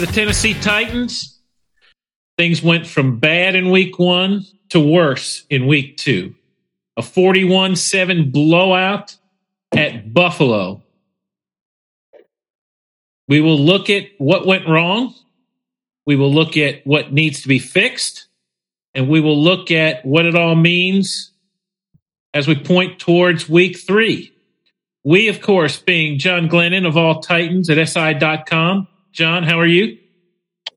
For the Tennessee Titans, things went from bad in week one to worse in week two. A 41 7 blowout at Buffalo. We will look at what went wrong. We will look at what needs to be fixed. And we will look at what it all means as we point towards week three. We, of course, being John Glennon of All Titans at SI.com. John, how are you?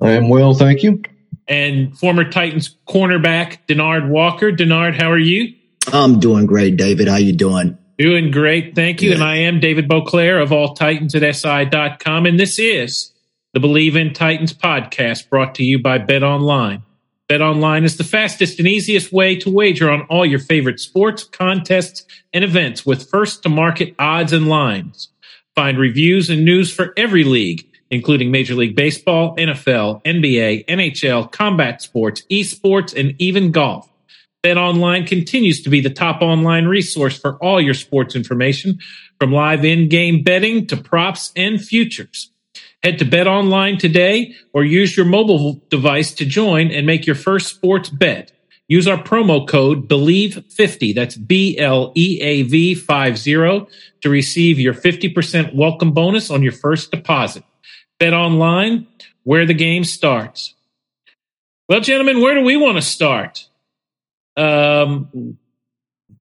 I am well, thank you. And former Titans cornerback Denard Walker. Denard, how are you? I'm doing great, David. How you doing? Doing great, thank you. Good. And I am David Boclair of All Titans at SI.com. And this is the Bleav in Titans podcast brought to you by Bet Online. Bet Online is the fastest and easiest way to wager on all your favorite sports, contests, and events with first to market odds and lines. Find reviews and news for every league including Major League Baseball, NFL, NBA, NHL, combat sports, esports, and even golf. BetOnline continues to be the top online resource for all your sports information, from live in-game betting to props and futures. Head to BetOnline today or use your mobile device to join and make your first sports bet. Use our promo code BLEAV50, that's B L E A V 50, to receive your 50% welcome bonus on your first deposit. Bet online, where the game starts. Well, gentlemen, where do we want to start? Um,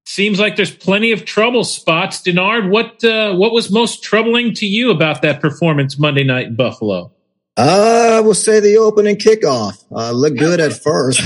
seems like there's plenty of trouble spots. Denard, what uh, what was most troubling to you about that performance Monday night in Buffalo? I will say the opening kickoff uh, looked good at first.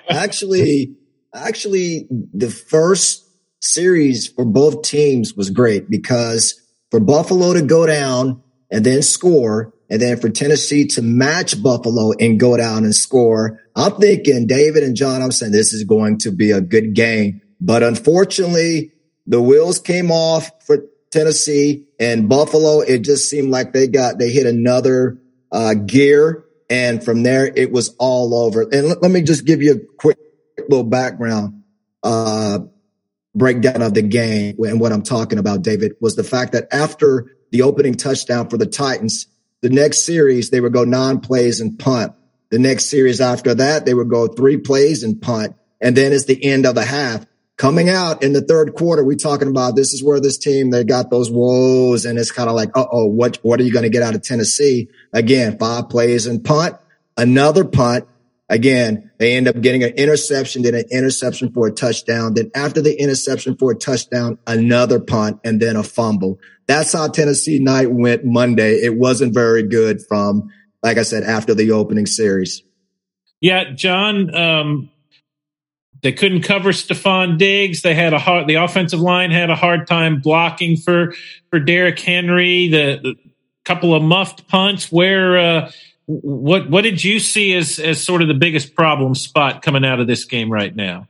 actually, actually, the first series for both teams was great because for Buffalo to go down and then score, and then for Tennessee to match Buffalo and go down and score, I'm thinking David and John, I'm saying this is going to be a good game. But unfortunately, the wheels came off for Tennessee and Buffalo. It just seemed like they got, they hit another uh, gear. And from there, it was all over. And let, let me just give you a quick little background. Uh, breakdown of the game and what I'm talking about, David, was the fact that after the opening touchdown for the Titans, the next series, they would go nine plays and punt. The next series after that, they would go three plays and punt. And then it's the end of the half. Coming out in the third quarter, we talking about this is where this team, they got those woes and it's kind of like, uh oh, what, what are you going to get out of Tennessee? Again, five plays and punt, another punt. Again, they end up getting an interception, then an interception for a touchdown. Then after the interception for a touchdown, another punt and then a fumble. That's how Tennessee night went Monday. It wasn't very good from, like I said, after the opening series. Yeah, John, um, they couldn't cover Stefon Diggs. They had a hard, the offensive line had a hard time blocking for, for Derrick Henry. The, the couple of muffed punts where, uh, what, what did you see as, as sort of the biggest problem spot coming out of this game right now?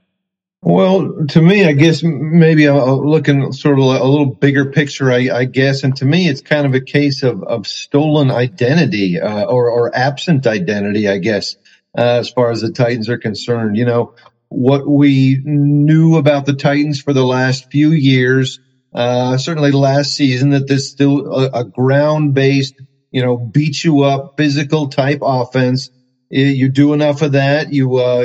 Well, to me, I guess maybe I'm looking sort of a little bigger picture, I, I guess. And to me, it's kind of a case of, of stolen identity uh, or, or absent identity, I guess, uh, as far as the Titans are concerned. You know, what we knew about the Titans for the last few years, uh, certainly last season, that this still a, a ground based, you know, beat you up, physical type offense you do enough of that, you, uh,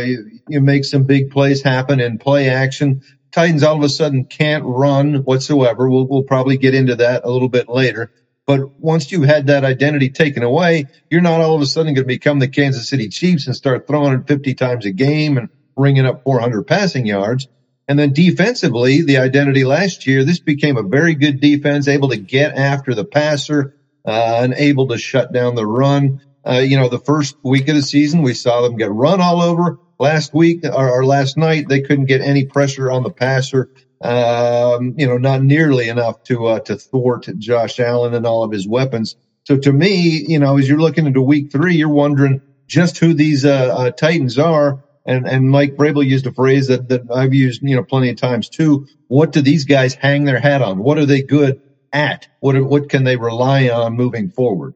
you, make some big plays happen in play action. Titans all of a sudden can't run whatsoever. We'll, we'll probably get into that a little bit later. But once you had that identity taken away, you're not all of a sudden going to become the Kansas City Chiefs and start throwing it 50 times a game and ringing up 400 passing yards. And then defensively, the identity last year, this became a very good defense, able to get after the passer uh, to shut down the run. Uh, you know, the first week of the season, we saw them get run all over. Last week or, or last night, they couldn't get any pressure on the passer. Um, you know, not nearly enough to uh, to thwart Josh Allen and all of his weapons. So to me, you know, as you're looking into week three, you're wondering just who these uh, uh, Titans are. And, and Mike Vrabel used a phrase that, that I've used, you know, plenty of times too. What do these guys hang their hat on? What are they good at? What, what can they rely on moving forward?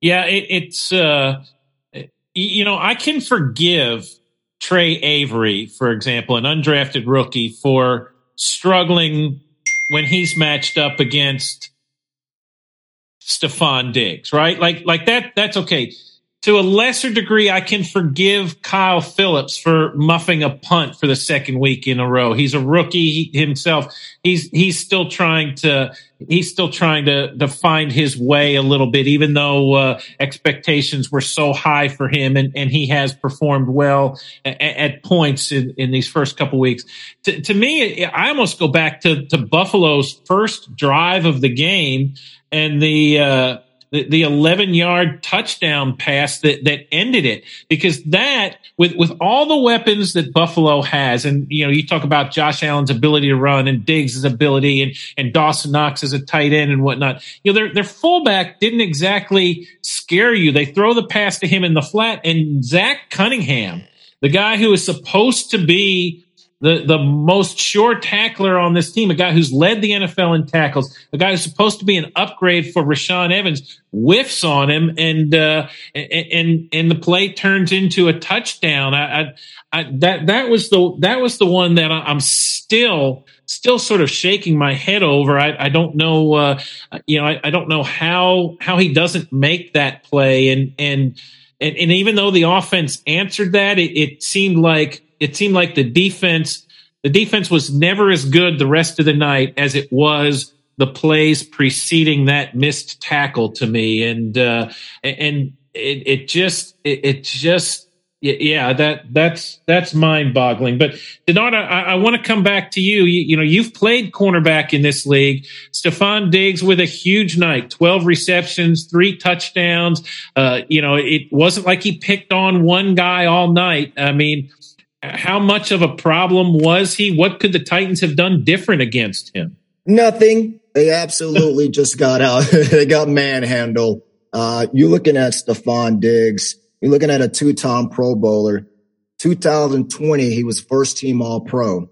Yeah, it, it's uh, you know I can forgive Tre Avery, for example, an undrafted rookie, for struggling when he's matched up against Stefon Diggs, right? Like like that. That's okay to a lesser degree, I can forgive Kyle Phillips for muffing a punt for the second week in a row. He's a rookie himself. He's he's still trying to he's still trying to to find his way a little bit, even though uh, expectations were so high for him, and, and he has performed well at, at points in, in these first couple weeks. To, to me, I almost go back to to Buffalo's first drive of the game and the. Uh, the, the 11 yard touchdown pass that, that ended it because that with, with all the weapons that Buffalo has, and, you know, you talk about Josh Allen's ability to run and Diggs' ability and, and Dawson Knox as a tight end and whatnot, you know, their, their fullback didn't exactly scare you. They throw the pass to him in the flat and Zach Cunningham, the guy who is supposed to be the, the most sure tackler on this team, a guy who's led the NFL in tackles, a guy who's supposed to be an upgrade for Rashaan Evans, whiffs on him, and uh, and and the play turns into a touchdown. I, I, I, that that was the that was the one that I'm still still sort of shaking my head over. I, I don't know, uh, you know, I, I don't know how how he doesn't make that play, and and and, and even though the offense answered that, it, it seemed like it seemed like the defense the defense was never as good the rest of the night as it was the plays preceding that missed tackle to me. And uh, and it, it just it, it, just yeah that that's that's mind boggling but Denard I, I want to come back to you. you you know you've played cornerback in this league. Stefon Diggs with a huge night 12 receptions three touchdowns. Uh, you know it wasn't like he picked on one guy all night. I mean how much of a problem was he? What could the Titans have done different against him? Nothing. They absolutely just got out. they got manhandled. Uh, you're looking at Stefon Diggs. You're looking at a two-time Pro Bowler. 2020, he was first team All Pro,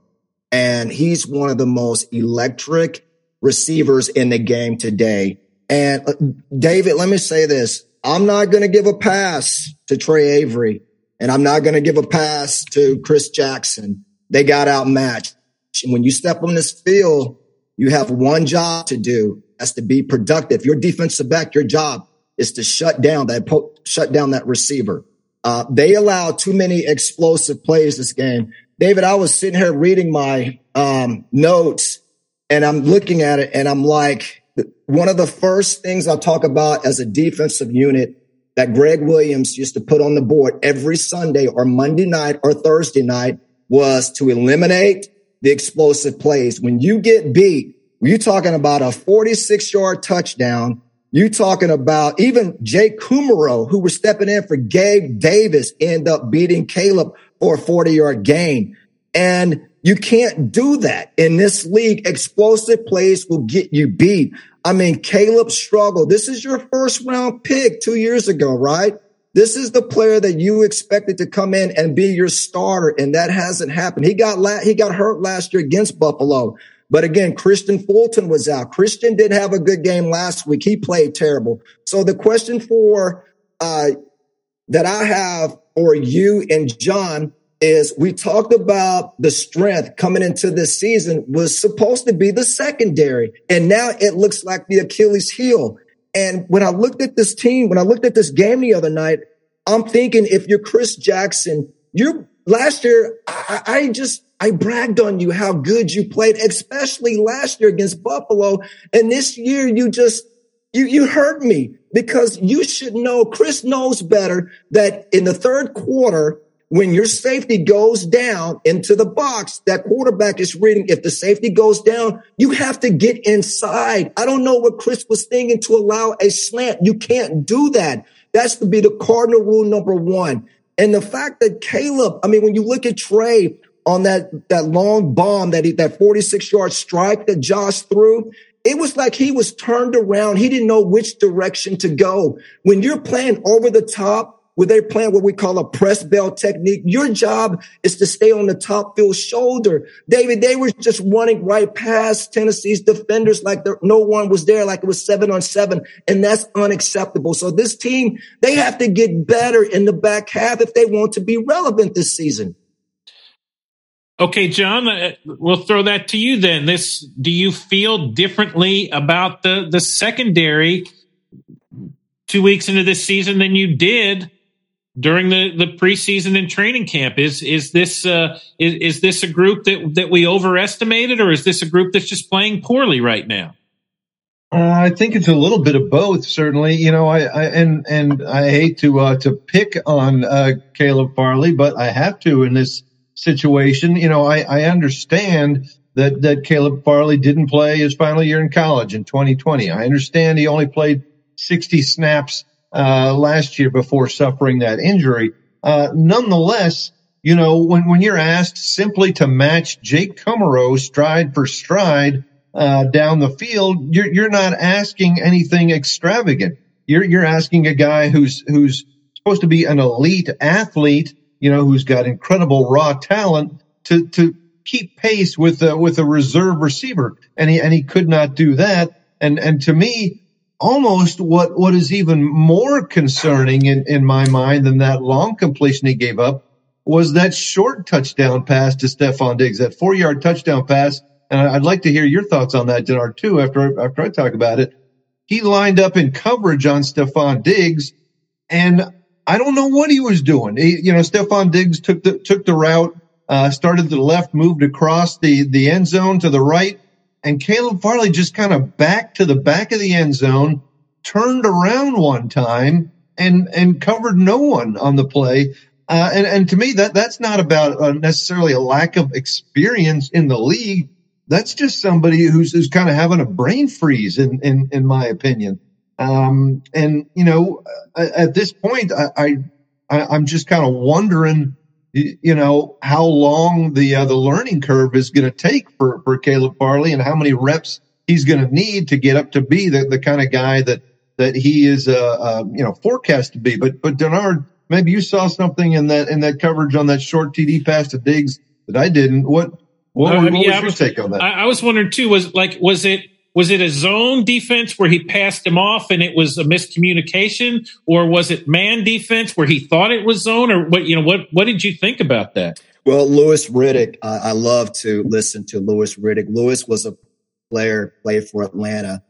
and he's one of the most electric receivers in the game today. And uh, David, let me say this: I'm not going to give a pass to Tre Avery. And I'm not going to give a pass to Chris Jackson. They got outmatched. When you step on this field, you have one job to do. That's to be productive. Your defensive back, your job is to shut down that, shut down that receiver. Uh, they allowed too many explosive plays this game. David, I was sitting here reading my, um, notes and I'm looking at it and I'm like, one of the first things I'll talk about as a defensive unit that Gregg Williams used to put on the board every Sunday or Monday night or Thursday night was to eliminate the explosive plays. When you get beat, you're talking about a 46 yard touchdown. You're talking about even Jake Kumerow, who was stepping in for Gabe Davis, end up beating Caleb for a 40 yard gain. And you can't do that in this league. Explosive plays will get you beat. I mean, Caleb struggled. This is your first round pick two years ago, right? This is the player that you expected to come in and be your starter, and that hasn't happened. He got la- he got hurt last year against Buffalo. But again, Kristian Fulton was out. Kristian did have a good game last week. He played terrible. So the question for uh, that I have for you and John is we talked about the strength coming into this season was supposed to be the secondary. And now it looks like the Achilles heel. And when I looked at this team, when I looked at this game the other night, I'm thinking if you're Chris Jackson, you last year, I, I just, I bragged on you how good you played, especially last year against Buffalo. And this year you just, you, you hurt me because you should know, Chris knows better that in the third quarter, when your safety goes down into the box, that quarterback is reading. If the safety goes down, you have to get inside. I don't know what Chris was thinking to allow a slant. You can't do that. That's to be the cardinal rule number one. And the fact that Caleb, I mean, when you look at Tre on that, that long bomb, that he, that 46 yard strike that Josh threw, it was like he was turned around. He didn't know which direction to go. When you're playing over the top, where they're playing what we call a press bail technique. Your job is to stay on the top field shoulder. David, they were just running right past Tennessee's defenders like there, no one was there, like it was seven on seven. And that's unacceptable. So this team, they have to get better in the back half if they want to be relevant this season. Okay, John, uh, we'll throw that to you then. This, do you feel differently about the, the secondary two weeks into this season than you did during the, the preseason and training camp? Is is this uh, is, is this a group that that we overestimated, or is this a group that's just playing poorly right now? Uh, I think it's a little bit of both. Certainly, you know, I, I and and I hate to uh, to pick on uh, Caleb Farley, but I have to in this situation. You know, I, I understand that that Caleb Farley didn't play his final year in college in 2020. I understand he only played 60 snaps uh, last year before suffering that injury. Uh, nonetheless, you know, when, when you're asked simply to match Jake Kumerow stride for stride uh, down the field, you're, you're not asking anything extravagant. You're, you're asking a guy who's, who's supposed to be an elite athlete, you know, who's got incredible raw talent to, to keep pace with, uh, with a reserve receiver. And he, and he could not do that. And, and to me, almost what, what is even more concerning in, in my mind than that long completion he gave up was that short touchdown pass to Stefon Diggs, that four yard touchdown pass. And I'd like to hear your thoughts on that, Denard, too, after, after I talk about it. He lined up in coverage on Stefon Diggs and I don't know what he was doing. He, you know, Stefon Diggs took the, took the route, uh, started to the left, moved across the, the end zone to the right and Caleb Farley just kind of backed to the back of the end zone, turned around one time and, and covered no one on the play. Uh, and, and to me, that, that's not about uh, necessarily a lack of experience in the league. That's just somebody who's, who's kind of having a brain freeze in, in, in my opinion. Um, and you know, at this point, I, I, I'm just kind of wondering, you know how long the uh, the learning curve is going to take for for Caleb Farley and how many reps he's going to need to get up to be the, the kind of guy that that he is uh, uh you know forecast to be. But but Denard, maybe you saw something in that in that coverage on that short TD pass to Diggs that I didn't. What what, uh, what yeah, was your take on that? I, I was wondering too. Was like was it was it a zone defense where he passed him off and it was a miscommunication, or was it man defense where he thought it was zone, or what? You know, what what did you think about that? Well, Louis Riddick, I love to listen to Louis Riddick. Louis was a player, played for Atlanta,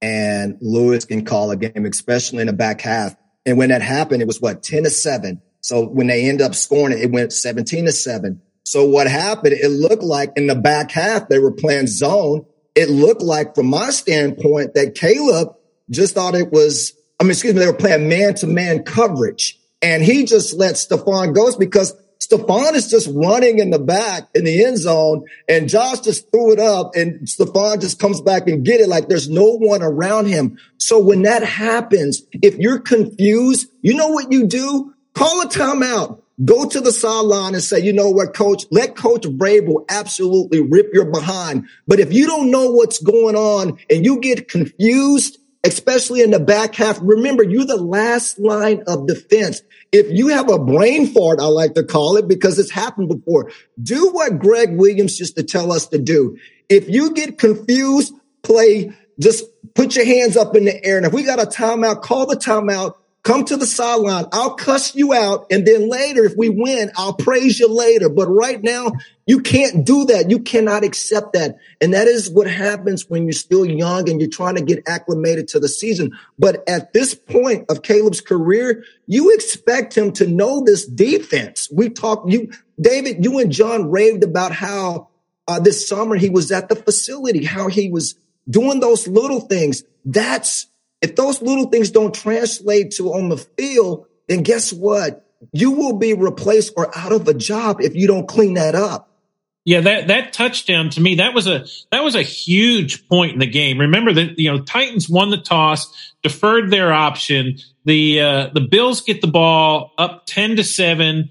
and Louis can call a game, especially in the back half. And when that happened, it was what ten to seven. So when they end up scoring it, it went seventeen to seven. So what happened? It looked like in the back half they were playing zone it looked like from my standpoint that Caleb just thought it was, I mean, excuse me, they were playing man to man coverage and he just let Stefon go because Stefon is just running in the back in the end zone and Josh just threw it up and Stefon just comes back and get it like there's no one around him. So when that happens, if you're confused, you know what you do? Call a timeout. Go to the sideline and say, you know what, coach, let coach Vrabel absolutely rip your behind. But if you don't know what's going on and you get confused especially in the back half. Remember, you're the last line of defense. If you have a brain fart, I like to call it because it's happened before. Do what Gregg Williams used to tell us to do. If you get confused, play, just put your hands up in the air. And if we got a timeout, call the timeout Come to the sideline. I'll cuss you out. And then later, if we win, I'll praise you later. But right now, you can't do that. You cannot accept that. And that is what happens when you're still young and you're trying to get acclimated to the season. But at this point of Caleb's career, you expect him to know this defense. We talked, you, David, you and John raved about how uh, this summer he was at the facility, how he was doing those little things. That's if those little things don't translate to on the field, then guess what? You will be replaced or out of a job if you don't clean that up. Yeah, that that touchdown to me that was a that was a huge point in the game. Remember that you know Titans won the toss, deferred their option. The uh, the Bills get the ball up ten to seven,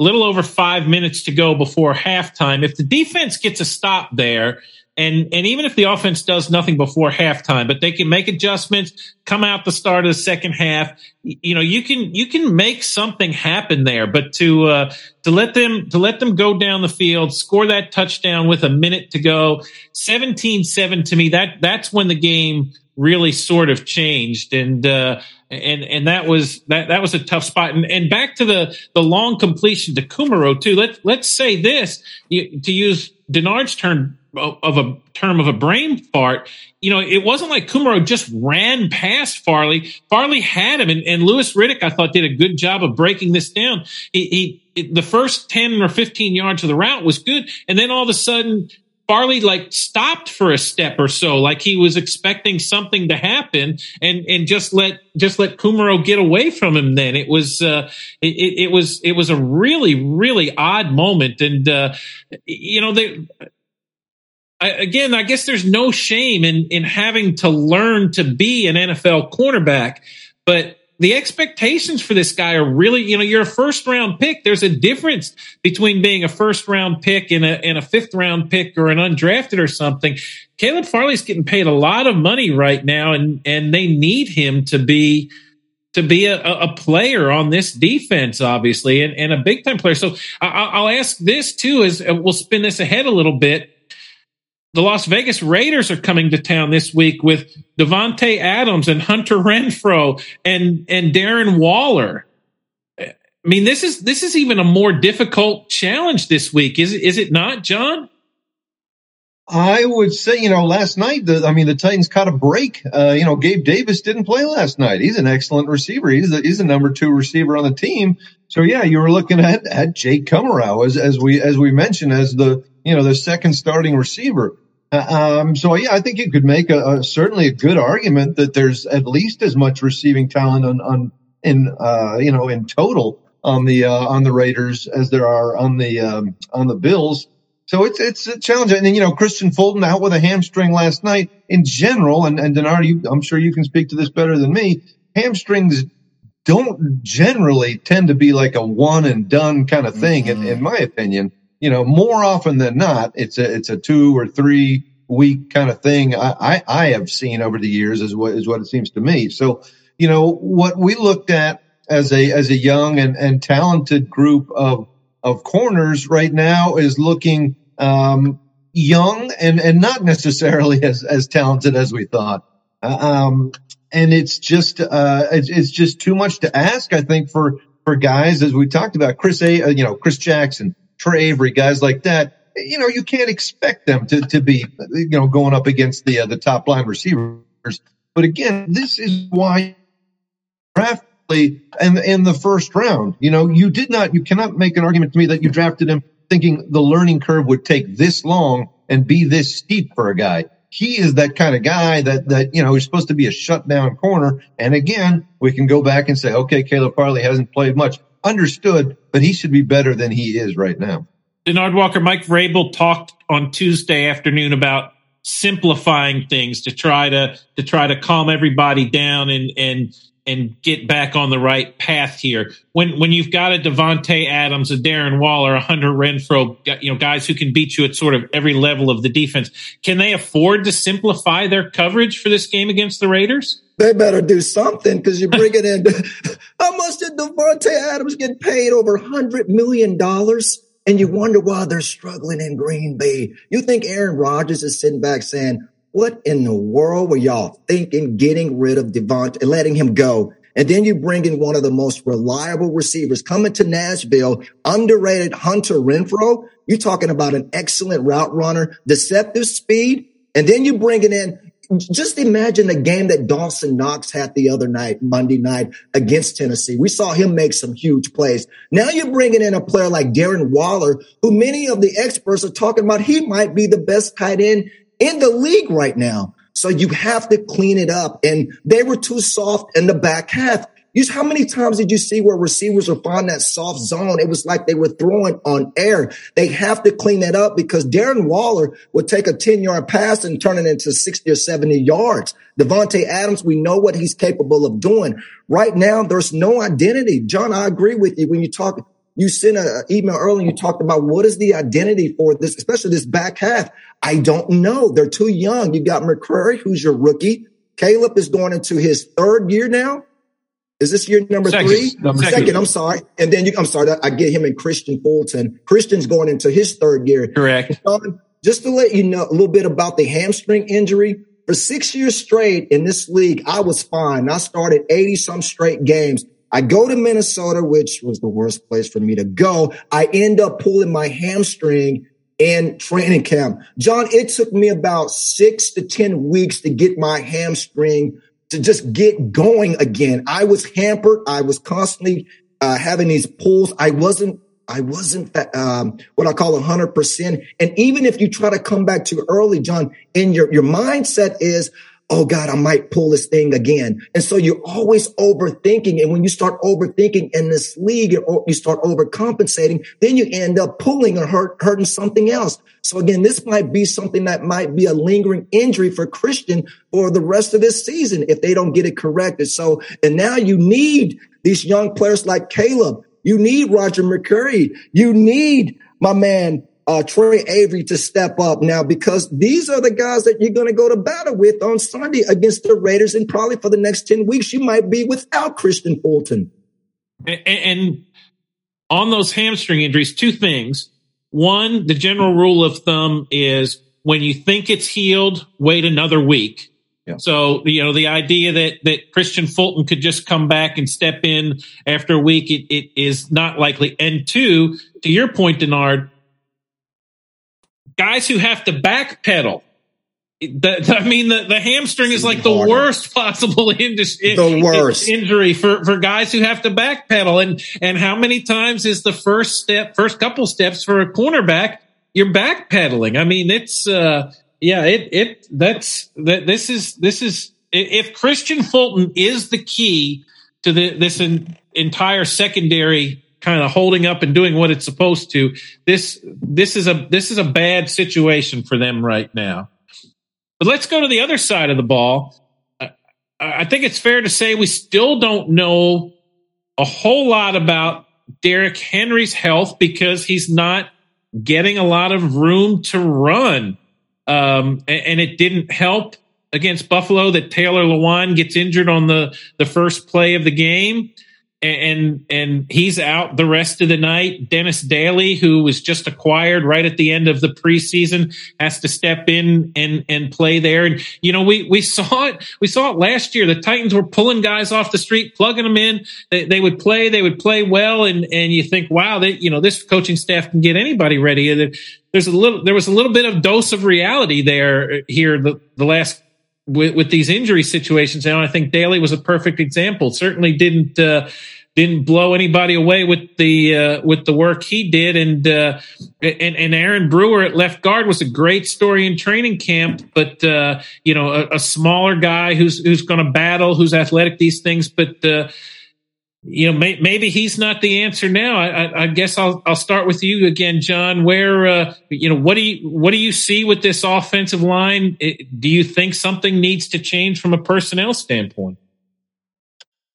a little over five minutes to go before halftime. If the defense gets a stop there, and and even if the offense does nothing before halftime, but they can make adjustments, come out the start of the second half. You know, you can you can make something happen there. But to uh, to let them to let them go down the field, score that touchdown with a minute to go, 17-7 to me, that that's when the game really sort of changed. And uh, and and that was that that was a tough spot. And and back to the the long completion to Kumerow too. Let let's say this you, to use Denard's term of a term of a brain fart, you know, it wasn't like Kumerow just ran past Farley. Farley had him, and, and Louis Riddick, I thought, did a good job of breaking this down. He, he, the first 10 or 15 yards of the route was good. And then all of a sudden, Farley like stopped for a step or so, like he was expecting something to happen, and and just let just let Kumerow get away from him. Then it was uh, it, it was it was a really really odd moment, and uh, you know they I, again, I guess there's no shame in in having to learn to be an NFL cornerback, but the expectations for this guy are really, you know, you're a first round pick. There's a difference between being a first round pick and a, and a fifth round pick or an undrafted or something. Caleb Farley's getting paid a lot of money right now and, and they need him to be, to be a, a player on this defense, obviously, and, and a big time player. So I, will ask this too, as we'll spin this ahead a little bit the Las Vegas Raiders are coming to town this week with Davante Adams and Hunter Renfrow and and Darren Waller. I mean, this is this is even a more difficult challenge this week, is is it not, John? I would say, you know, last night, the, I mean, the Titans caught a break. Uh, you know, Gabe Davis didn't play last night. He's an excellent receiver. He's the, he's the number two receiver on the team. So yeah, you were looking at, at Jake Kumerow as, as we, as we mentioned, as the, you know, the second starting receiver. Um, so yeah, I think you could make a, a, certainly a good argument that there's at least as much receiving talent on, on in uh, you know in total on the uh, on the Raiders as there are on the um, on the Bills. So it's it's a challenge. And then, you know, Kristian Fulton out with a hamstring last night. In general, and and Denard, you, I'm sure you can speak to this better than me. Hamstrings don't generally tend to be like a one and done kind of thing, mm-hmm. in, in my opinion you know, more often than not, it's a it's a two or three week kind of thing. I, I, I have seen over the years is what is what it seems to me. So, you know, what we looked at as a as a young and, and talented group of of corners right now is looking um, young and and not necessarily as as talented as we thought. Uh, um, and it's just uh, it's, it's just too much to ask, I think, for for guys as we talked about Chris A, uh, you know, Chris Jackson, Tre Avery, guys like that, you know, you can't expect them to, to be, you know, going up against the, uh, the top line receivers. But again, this is why draft in, in the first round, you know, you did not, you cannot make an argument to me that you drafted him thinking the learning curve would take this long and be this steep for a guy. He is that kind of guy that, that, you know, he's supposed to be a shutdown corner. And again, we can go back and say, okay, Caleb Farley hasn't played much understood, but he should be better than he is right now. Denard Walker, Mike Vrabel talked on Tuesday afternoon about simplifying things to try to to try to calm everybody down and and and get back on the right path here. When when you've got a Davante Adams, a Darren Waller, a Hunter Renfrow, you know guys who can beat you at sort of every level of the defense, can they afford to simplify their coverage for this game against the Raiders? They better do something because you're bringing in. how much did Davante Adams get paid? Over hundred million dollars. And you wonder why they're struggling in Green Bay. You think Aaron Rodgers is sitting back saying, what in the world were y'all thinking getting rid of Davante and letting him go? And then you bring in one of the most reliable receivers coming to Nashville, underrated Hunter Renfrow. You're talking about an excellent route runner, deceptive speed. And then you bring it in just imagine the game that Dawson Knox had the other night, Monday night against Tennessee. We saw him make some huge plays. Now you're bringing in a player like Darren Waller, who many of the experts are talking about. He might be the best tight end in the league right now. So you have to clean it up. And they were too soft in the back half. Use how many times did you see where receivers were finding that soft zone? It was like they were throwing on air. They have to clean that up because Darren Waller would take a 10 yard pass and turn it into 60 or 70 yards. Davante Adams, we know what he's capable of doing. Right now, there's no identity. John, I agree with you when you talk. You sent an email earlier. You talked about what is the identity for this, especially this back half. I don't know. They're too young. You got McCreary, who's your rookie. Caleb is going into his third year now. Is this year number second, three? Number second, second, I'm sorry. And then you, I'm sorry, I get him and Kristian Fulton. Kristian's going into his third year. Correct. Um, just to let you know a little bit about the hamstring injury. For six years straight in this league, I was fine. I started 80 some straight games. I go to Minnesota, which was the worst place for me to go. I end up pulling my hamstring in training camp. John, it took me about six to 10 weeks to get my hamstring to just get going again. I was hampered. I was constantly uh, having these pulls. I wasn't, I wasn't um, what I call a hundred percent. And even if you try to come back too early, John, in your your mindset is, oh God, I might pull this thing again. And so you're always overthinking. And when you start overthinking in this league, you start overcompensating, then you end up pulling or hurt, hurting something else. So again, this might be something that might be a lingering injury for Kristian for the rest of this season if they don't get it corrected. So, and now you need these young players like Caleb. You need Roger McCreary. You need my man, uh, Troy Avery to step up now because these are the guys that you're going to go to battle with on Sunday against the Raiders. And probably for the next 10 weeks, you might be without Kristian Fulton. And, and on those hamstring injuries, two things. One, the general rule of thumb is when you think it's healed, wait another week. Yeah. So, you know, the idea that, that Kristian Fulton could just come back and step in after a week, it, it is not likely. And two, to your point, Denard, guys who have to backpedal. The, I mean, the, the hamstring is like the worst possible in, the worst. injury for, for guys who have to backpedal. And, and how many times is the first step, first couple steps for a cornerback, you're backpedaling? I mean, it's, uh, yeah, it, it, that's, that, this is, this is, if Kristian Fulton is the key to the, this in, entire secondary kind of holding up and doing what it's supposed to. This this is a this is a bad situation for them right now. But let's go to the other side of the ball. I think it's fair to say we still don't know a whole lot about Derrick Henry's health because he's not getting a lot of room to run. Um, and, and, it didn't help against Buffalo that Taylor Lewan gets injured on the, the first play of the game and and he's out the rest of the night. Dennis Daly, who was just acquired right at the end of the preseason, has to step in and and play there. And you know, we we saw it. We saw it last year. The Titans were pulling guys off the street, plugging them in. They, they would play. They would play well. And and you think, wow, that you know, this coaching staff can get anybody ready. There's a little. There was a little bit of dose of reality there here the the last with, with these injury situations. And I think Daly was a perfect example. Certainly didn't uh, didn't blow anybody away with the uh, with the work he did. And uh, and and Aaron Brewer at left guard was a great story in training camp. But uh, you know, a, a, smaller guy who's who's going to battle, who's athletic, these things, but. You know, may, maybe he's not the answer now. I, I, I, guess I'll I'll start with you again, John. Where uh, you know what do you what do you see with this offensive line? It, do you think something needs to change from a personnel standpoint?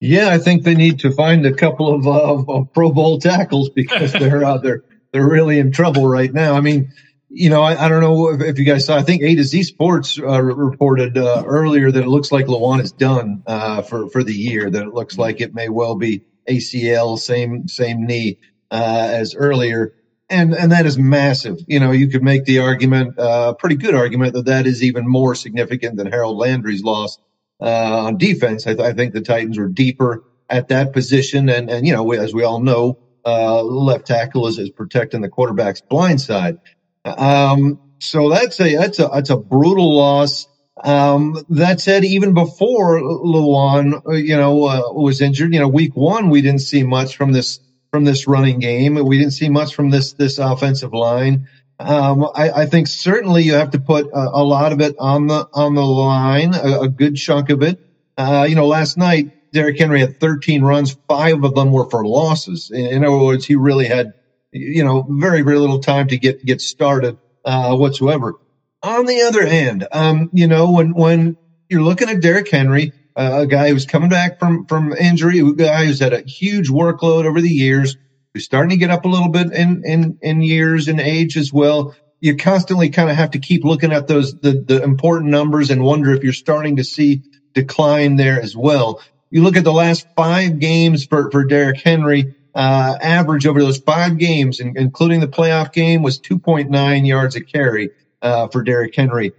Yeah, I think they need to find a couple of, uh, of Pro Bowl tackles because they're uh, they're they're really in trouble right now. I mean, you know, I, I don't know if, if, you guys saw. I think A to Z Sports uh, reported uh, earlier that it looks like Lewan is done uh, for for the year. That it looks like it may well be ACL, same same knee uh, as earlier, and and that is massive. You know, you could make the argument, a uh, pretty good argument, that that is even more significant than Harold Landry's loss uh, on defense. I, th- I, think the Titans are deeper at that position, and and you know, as we all know, left tackle is, is protecting the quarterback's blind side. Um, so that's a that's a that's a brutal loss. Um, that said, even before uh, you know, uh, was injured, you know, week one we didn't see much from this from this running game. We didn't see much from this this offensive line. Um, I, I, think certainly you have to put a, a, lot of it on the on the line, a, a good chunk of it. Uh, you know, last night Derrick Henry had 13 runs, five of them were for losses. In other words, he really had you know, very, very little time to get, get started, uh, whatsoever. On the other hand, um, you know, when, when you're looking at Derrick Henry, uh, a guy who's coming back from, from injury, a guy who's had a huge workload over the years, who's starting to get up a little bit in, in, in years and age as well. You constantly kind of have to keep looking at those, the, the important numbers and wonder if you're starting to see decline there as well. You look at the last five games for, for Derrick Henry, uh, average over those five games, including the playoff game, was 2.9 yards a carry uh, for Derrick Henry.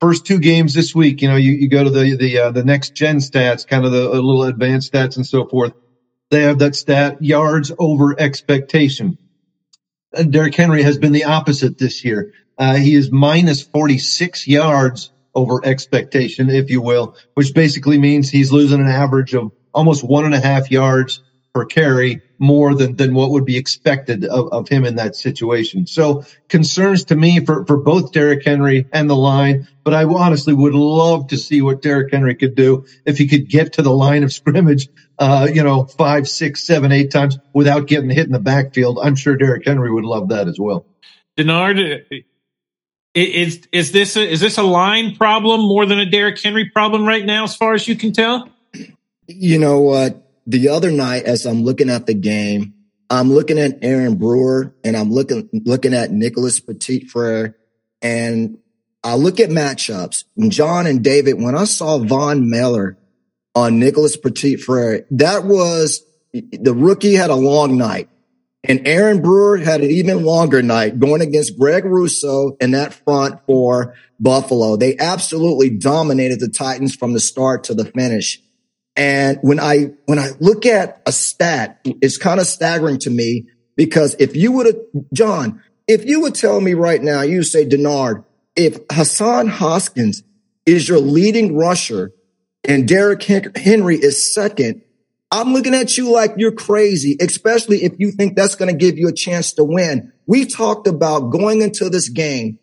First two games this week, you know, you, you go to the the uh, the next gen stats, kind of the little advanced stats and so forth. They have that stat yards over expectation. Uh, Derrick Henry has been the opposite this year. Uh, he is minus 46 yards over expectation, if you will, which basically means he's losing an average of almost one and a half yards per carry more than, than what would be expected of, of him in that situation. So concerns to me for, for both Derrick Henry and the line, but I honestly would love to see what Derrick Henry could do if he could get to the line of scrimmage, uh, you know, five, six, seven, eight times without getting hit in the backfield. I'm sure Derrick Henry would love that as well. Denard, is is this a, is this a line problem more than a Derrick Henry problem right now, as far as you can tell? You know what? The other night, as I'm looking at the game, I'm looking at Aaron Brewer and I'm looking, looking at Nicholas Petit Frere and I look at matchups. John and David, when I saw Von Miller on Nicholas Petit Frere, that was the rookie had a long night. And Aaron Brewer had an even longer night going against Greg Rousseau in that front for Buffalo. They absolutely dominated the Titans from the start to the finish. And when I, when I look at a stat, it's kind of staggering to me because if you would have, John, if you would tell me right now, you say, Denard, if Hassan Haskins is your leading rusher and Derrick Henry is second, I'm looking at you like you're crazy, especially if you think that's going to give you a chance to win. We talked about going into this game,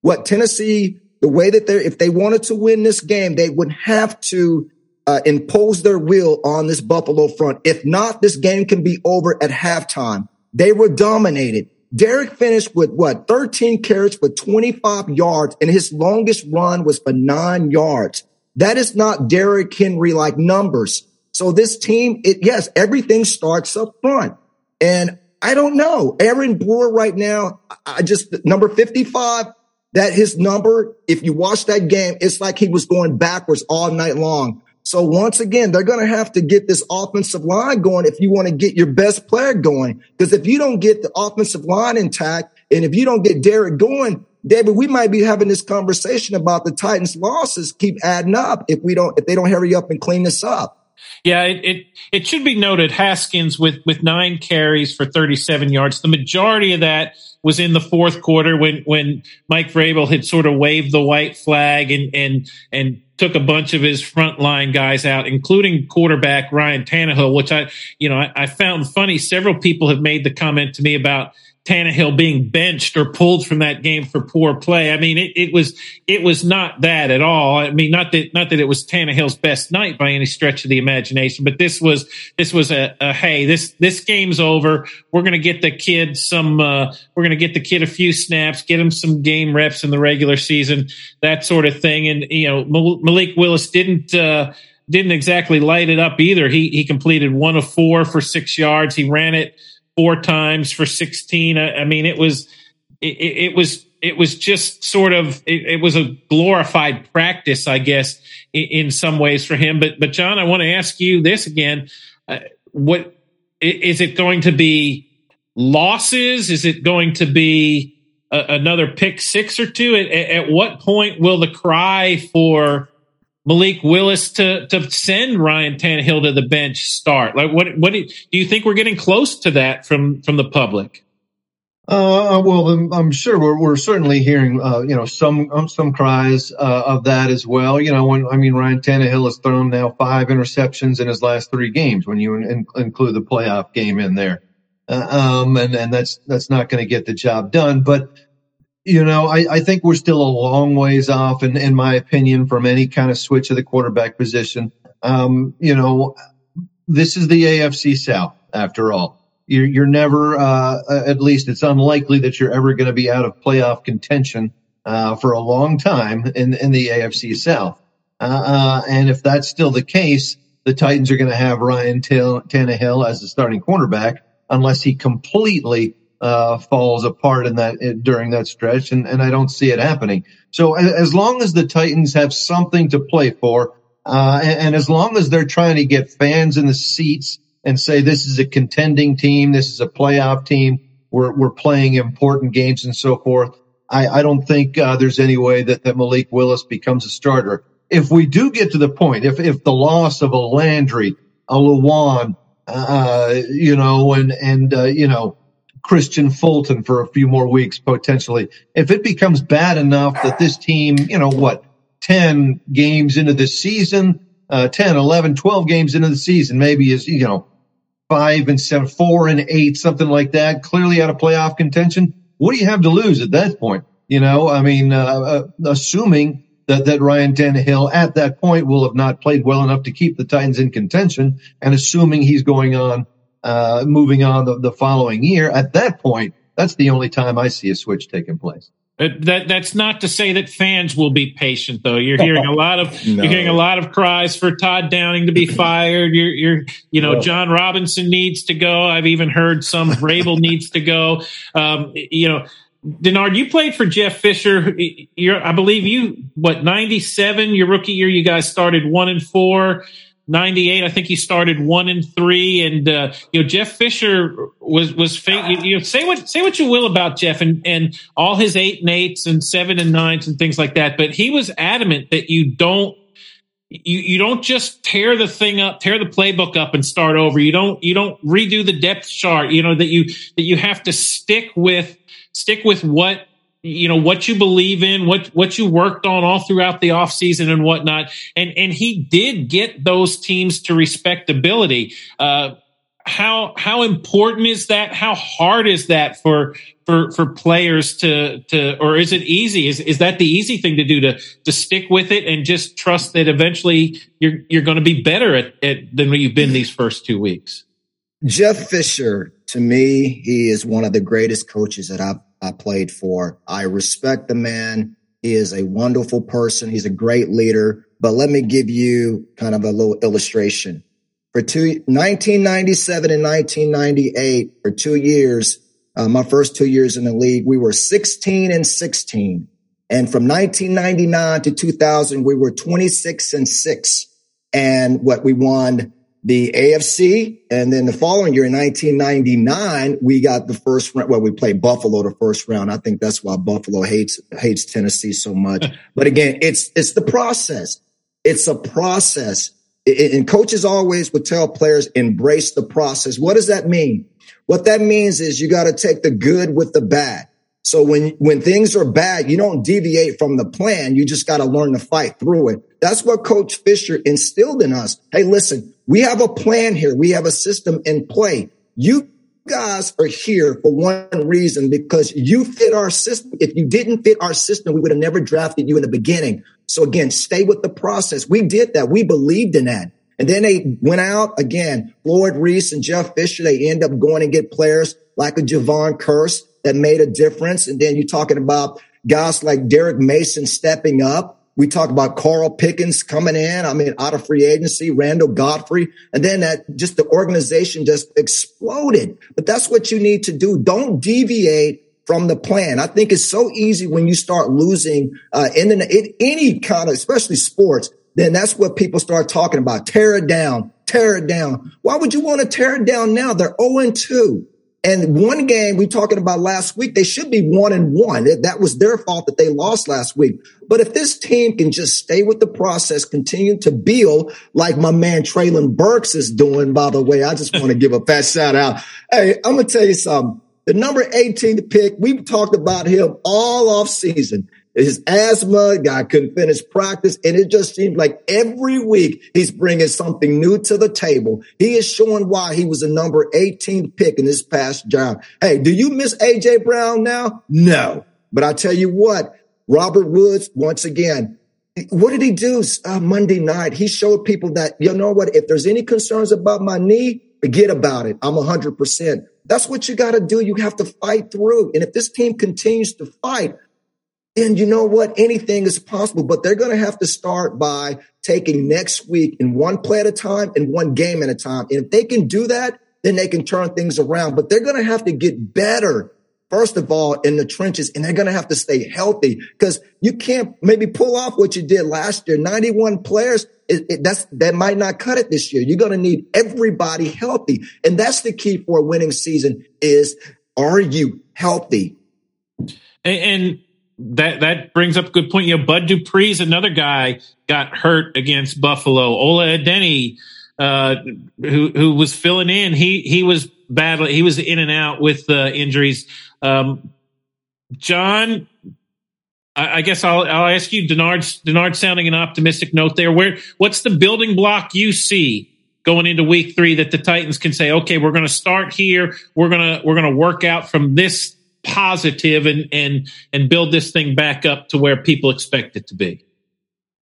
what Tennessee, the way that they're, if they wanted to win this game, they would have to uh, impose their will on this Buffalo front. If not, this game can be over at halftime. They were dominated. Derrick finished with what? 13 carries for 25 yards and his longest run was for nine yards. That is not Derrick Henry like numbers. So this team, it, yes, everything starts up front. And I don't know. Aaron Brewer right now, I just, number 55, that his number, if you watch that game, it's like he was going backwards all night long. So once again, they're going to have to get this offensive line going if you want to get your best player going. Because if you don't get the offensive line intact and if you don't get Derrick going, David, we might be having this conversation about the Titans losses keep adding up if we don't, if they don't hurry up and clean this up. Yeah, it, it, it should be noted Haskins with with nine carries for 37 yards. The majority of that was in the fourth quarter when when Mike Vrabel had sort of waved the white flag and and and took a bunch of his frontline guys out, including quarterback Ryan Tannehill, which I, you know, I, I, found funny. Several people have made the comment to me about Tannehill being benched or pulled from that game for poor play. I mean, it, it was it was not that at all. I mean, not that not that it was Tannehill's best night by any stretch of the imagination, but this was this was a, a hey, this this game's over. We're gonna get the kid some. Uh, we're gonna get the kid a few snaps, get him some game reps in the regular season, that sort of thing. And you know, Malik Willis didn't. Uh, didn't exactly light it up either. He he completed one of four for six yards. He ran it four times for 16. I, I mean, it was, it, it, was, it was just sort of it, it was a glorified practice, I guess, in, in, some ways for him. But but John, I want to ask you this again: uh, what is it going to be? Losses? Is it going to be a, another pick six or two? At, at what point will the cry for Malik Willis to to send Ryan Tannehill to the bench start? Like, what what do you, do you think we're getting close to that from from the public? Uh, well, I'm sure we're, we're certainly hearing, uh, you know, some um, some cries uh, of that as well. You know, when I mean Ryan Tannehill has thrown now five interceptions in his last three games when you in, include the playoff game in there, uh, um, and and that's that's not going to get the job done. But you know, I, I think we're still a long ways off, in, in my opinion, from any kind of switch of the quarterback position. Um, you know, this is the AFC South, after all. You're, you're never, uh, at least it's unlikely that you're ever going to be out of playoff contention uh, for a long time in, in the AFC South. Uh, uh, and if that's still the case, the Titans are going to have Ryan Tannehill as the starting quarterback unless he completely uh, falls apart in that during that stretch, and, and I don't see it happening. So as long as the Titans have something to play for, uh, and, and, as long as they're trying to get fans in the seats and say this is a contending team, this is a playoff team, we're we're playing important games and so forth. I, I don't think uh, there's any way that, that Malik Willis becomes a starter. If we do get to the point, if if the loss of a Landry, a Lewan, uh, you know, and and uh, you know Kristian Fulton for a few more weeks potentially. If it becomes bad enough that this team, you know, what, 10 games into the season, uh, 10, 11, 12 games into the season, maybe is, you know, five and seven, four and eight, something like that, clearly out of playoff contention. What do you have to lose at that point? You know, I mean, uh, uh, assuming that, that Ryan Tannehill at that point will have not played well enough to keep the Titans in contention and assuming he's going on uh, moving on the, the following year. At that point, that's the only time I see a switch taking place. That that's not to say that fans will be patient, though. You're hearing a lot of no. you're hearing a lot of cries for Todd Downing to be fired. You're you're you know Jon Robinson needs to go. I've even heard some Vrabel needs to go. Um, you know, Denard, you played for Jeff Fisher. You're, I believe you what ninety seven. Your rookie year, you guys started one and four. 98. I think he started one and three. And, uh, you know, Jeff Fisher was, was, you, know, say what, say what you will about Jeff and, and all his eight and eights and seven and nines and things like that. But he was adamant that you don't, you, you don't just tear the thing up, tear the playbook up and start over. You don't, you don't redo the depth chart, you know, that you, that you have to stick with, stick with what you know what you believe in what what you worked on all throughout the offseason and whatnot. And and he did get those teams to respectability. Uh how how important is that? How hard is that for for for players to to or is it easy? Is is that the easy thing to do to to stick with it and just trust that eventually you're you're going to be better at, at than you've been these first two weeks? Jeff fisher to me he is one of the greatest coaches that i've I played for. I respect the man. He is a wonderful person. He's a great leader. But let me give you kind of a little illustration. For two, 1997 and 1998, for two years, uh, my first two years in the league, we were 16 and 16. And from 1999 to 2000, we were 26 and six. And what we won the AFC. And then the following year in 1999, we got the first round. Well, we played Buffalo the first round. I think that's why Buffalo hates, hates Tennessee so much. but again, it's, it's the process. It's a process. and coaches always would tell players, embrace the process. What does that mean? What that means is you got to take the good with the bad. So when, when things are bad, you don't deviate from the plan. You just got to learn to fight through it. That's what coach Fisher instilled in us. Hey, listen, we have a plan here. We have a system in play. You guys are here for one reason because you fit our system. If you didn't fit our system, we would have never drafted you in the beginning. So again, stay with the process. We did that. We believed in that. And then they went out again, Floyd Reese and Jeff Fisher. They end up going and get players like a Jevon Kearse that made a difference. And then you're talking about guys like Derrick Mason stepping up. We talk about Carl Pickens coming in. I mean, out of free agency, Randall Godfrey. And then that just the organization just exploded. But that's what you need to do. Don't deviate from the plan. I think it's so easy when you start losing uh, in, the, in any kind of, especially sports, then that's what people start talking about. Tear it down, tear it down. Why would you want to tear it down now? They're 0 2. And one game we talking about last week, they should be one and one. That was their fault that they lost last week. But if this team can just stay with the process, continue to build like my man Treylon Burks is doing, by the way, I just want to give a fat shout out. Hey, I'm going to tell you something. The number 18 pick, we've talked about him all off season his asthma, guy couldn't finish practice. And it just seemed like every week he's bringing something new to the table. He is showing why he was a number 18 pick in this past job. Hey, do you miss AJ Brown now? No. But I tell you what, Robert Woods, once again, what did he do uh, Monday night? He showed people that, you know what, if there's any concerns about my knee, forget about it. I'm 100%. That's what you got to do. You have to fight through. And if this team continues to fight, and you know what? Anything is possible, but they're going to have to start by taking next week in one play at a time and one game at a time. And if they can do that, then they can turn things around, but they're going to have to get better. First of all, in the trenches, and they're going to have to stay healthy because you can't maybe pull off what you did last year. 91 players. It, it, that's, that might not cut it this year. You're going to need everybody healthy. And that's the key for a winning season is, are you healthy? and, and that that brings up a good point. You know, Bud Dupree's another guy got hurt against Buffalo. Ola Adeniyi, uh, who who was filling in, he he was battling. He was in and out with uh, injuries. Um, John, I, I, guess I'll I'll ask you, Denard. Denard, sounding an optimistic note there. Where what's the building block you see? Going into week three, that the Titans can say, okay, we're going to start here. We're gonna we're gonna work out from this positive and and and build this thing back up to where people expect it to be?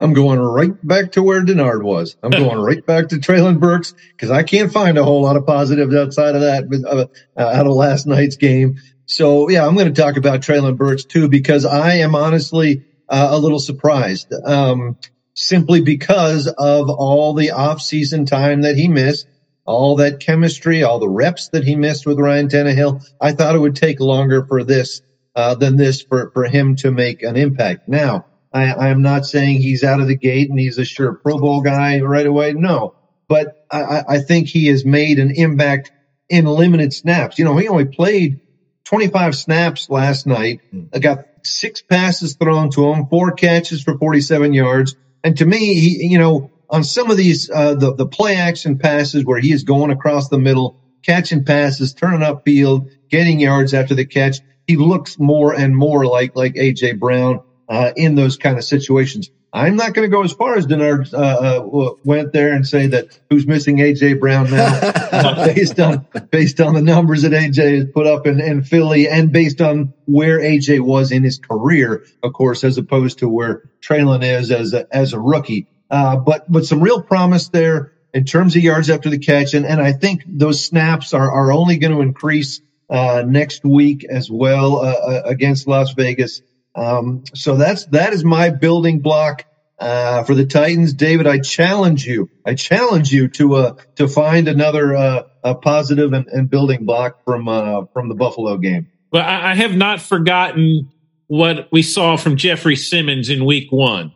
I'm going right back to where Denard was. I'm going right back to Treylon Burks because I can't find a whole lot of positives outside of that, uh, out of last night's game. So yeah, I'm going to talk about Treylon Burks too because I am honestly uh, a little surprised, um, simply because of all the off-season time that he missed all that chemistry, all the reps that he missed with Ryan Tannehill. I thought it would take longer for this uh, than this for, for him to make an impact. Now, I, am not saying he's out of the gate and he's a sure Pro Bowl guy right away. No, but I, I think he has made an impact in limited snaps. You know, he only played 25 snaps last night. I got six passes thrown to him, four catches for 47 yards. And to me, he, you know, on some of these uh, the the play action passes where he is going across the middle, catching passes, turning upfield, getting yards after the catch. He looks more and more like like AJ Brown uh, in those kind of situations. I'm not going to go as far as Denard uh, uh, went there and say that who's missing AJ Brown now, uh, based on based on the numbers that AJ has put up in, in Philly and based on where AJ was in his career, of course, as opposed to where Treylon is as a, as a rookie. Uh, but but some real promise there in terms of yards after the catch, and, and I think those snaps are are only going to increase uh, next week as well uh, uh, against Las Vegas. Um, so that's that is my building block uh, for the Titans, David. I challenge you. I challenge you to uh, to find another uh, positive and, and, building block from from the Buffalo game. Well, I have not forgotten what we saw from Jeffrey Simmons in Week One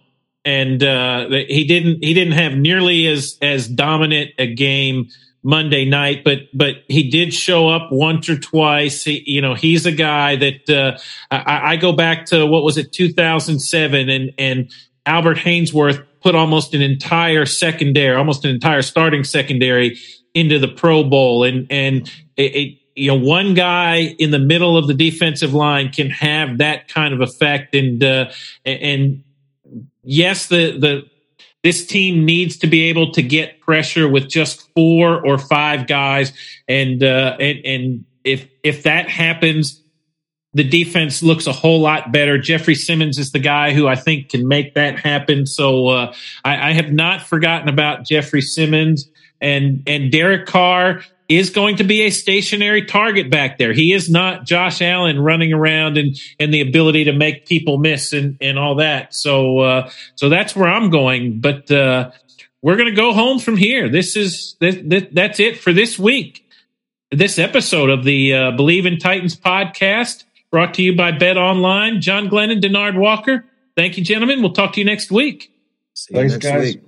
and uh, he didn't he didn't have nearly as as dominant a game Monday night, but but he did show up once or twice. He, you know, he's a guy that uh, I, I, go back to what was it 2007, and and Albert Haynesworth put almost an entire secondary, almost an entire starting secondary into the Pro Bowl, and and it, it you know one guy in the middle of the defensive line can have that kind of effect and uh, and yes, the the this team needs to be able to get pressure with just four or five guys, and uh, and and if if that happens, the defense looks a whole lot better. Jeffrey Simmons is the guy who I think can make that happen. So uh, I, I have not forgotten about Jeffrey Simmons and and Derek Carr is going to be a stationary target back there. He is not Josh Allen running around and and the ability to make people miss and and all that. So uh, so that's where I'm going. But uh, we're going to go home from here. This is this, this, that's it for this week. This episode of the uh, Bleav in Titans podcast. brought to you by Bet Online. John Glennon, Denard Walker. Thank you, gentlemen. We'll talk to you next week. See you Thanks, next guys. week.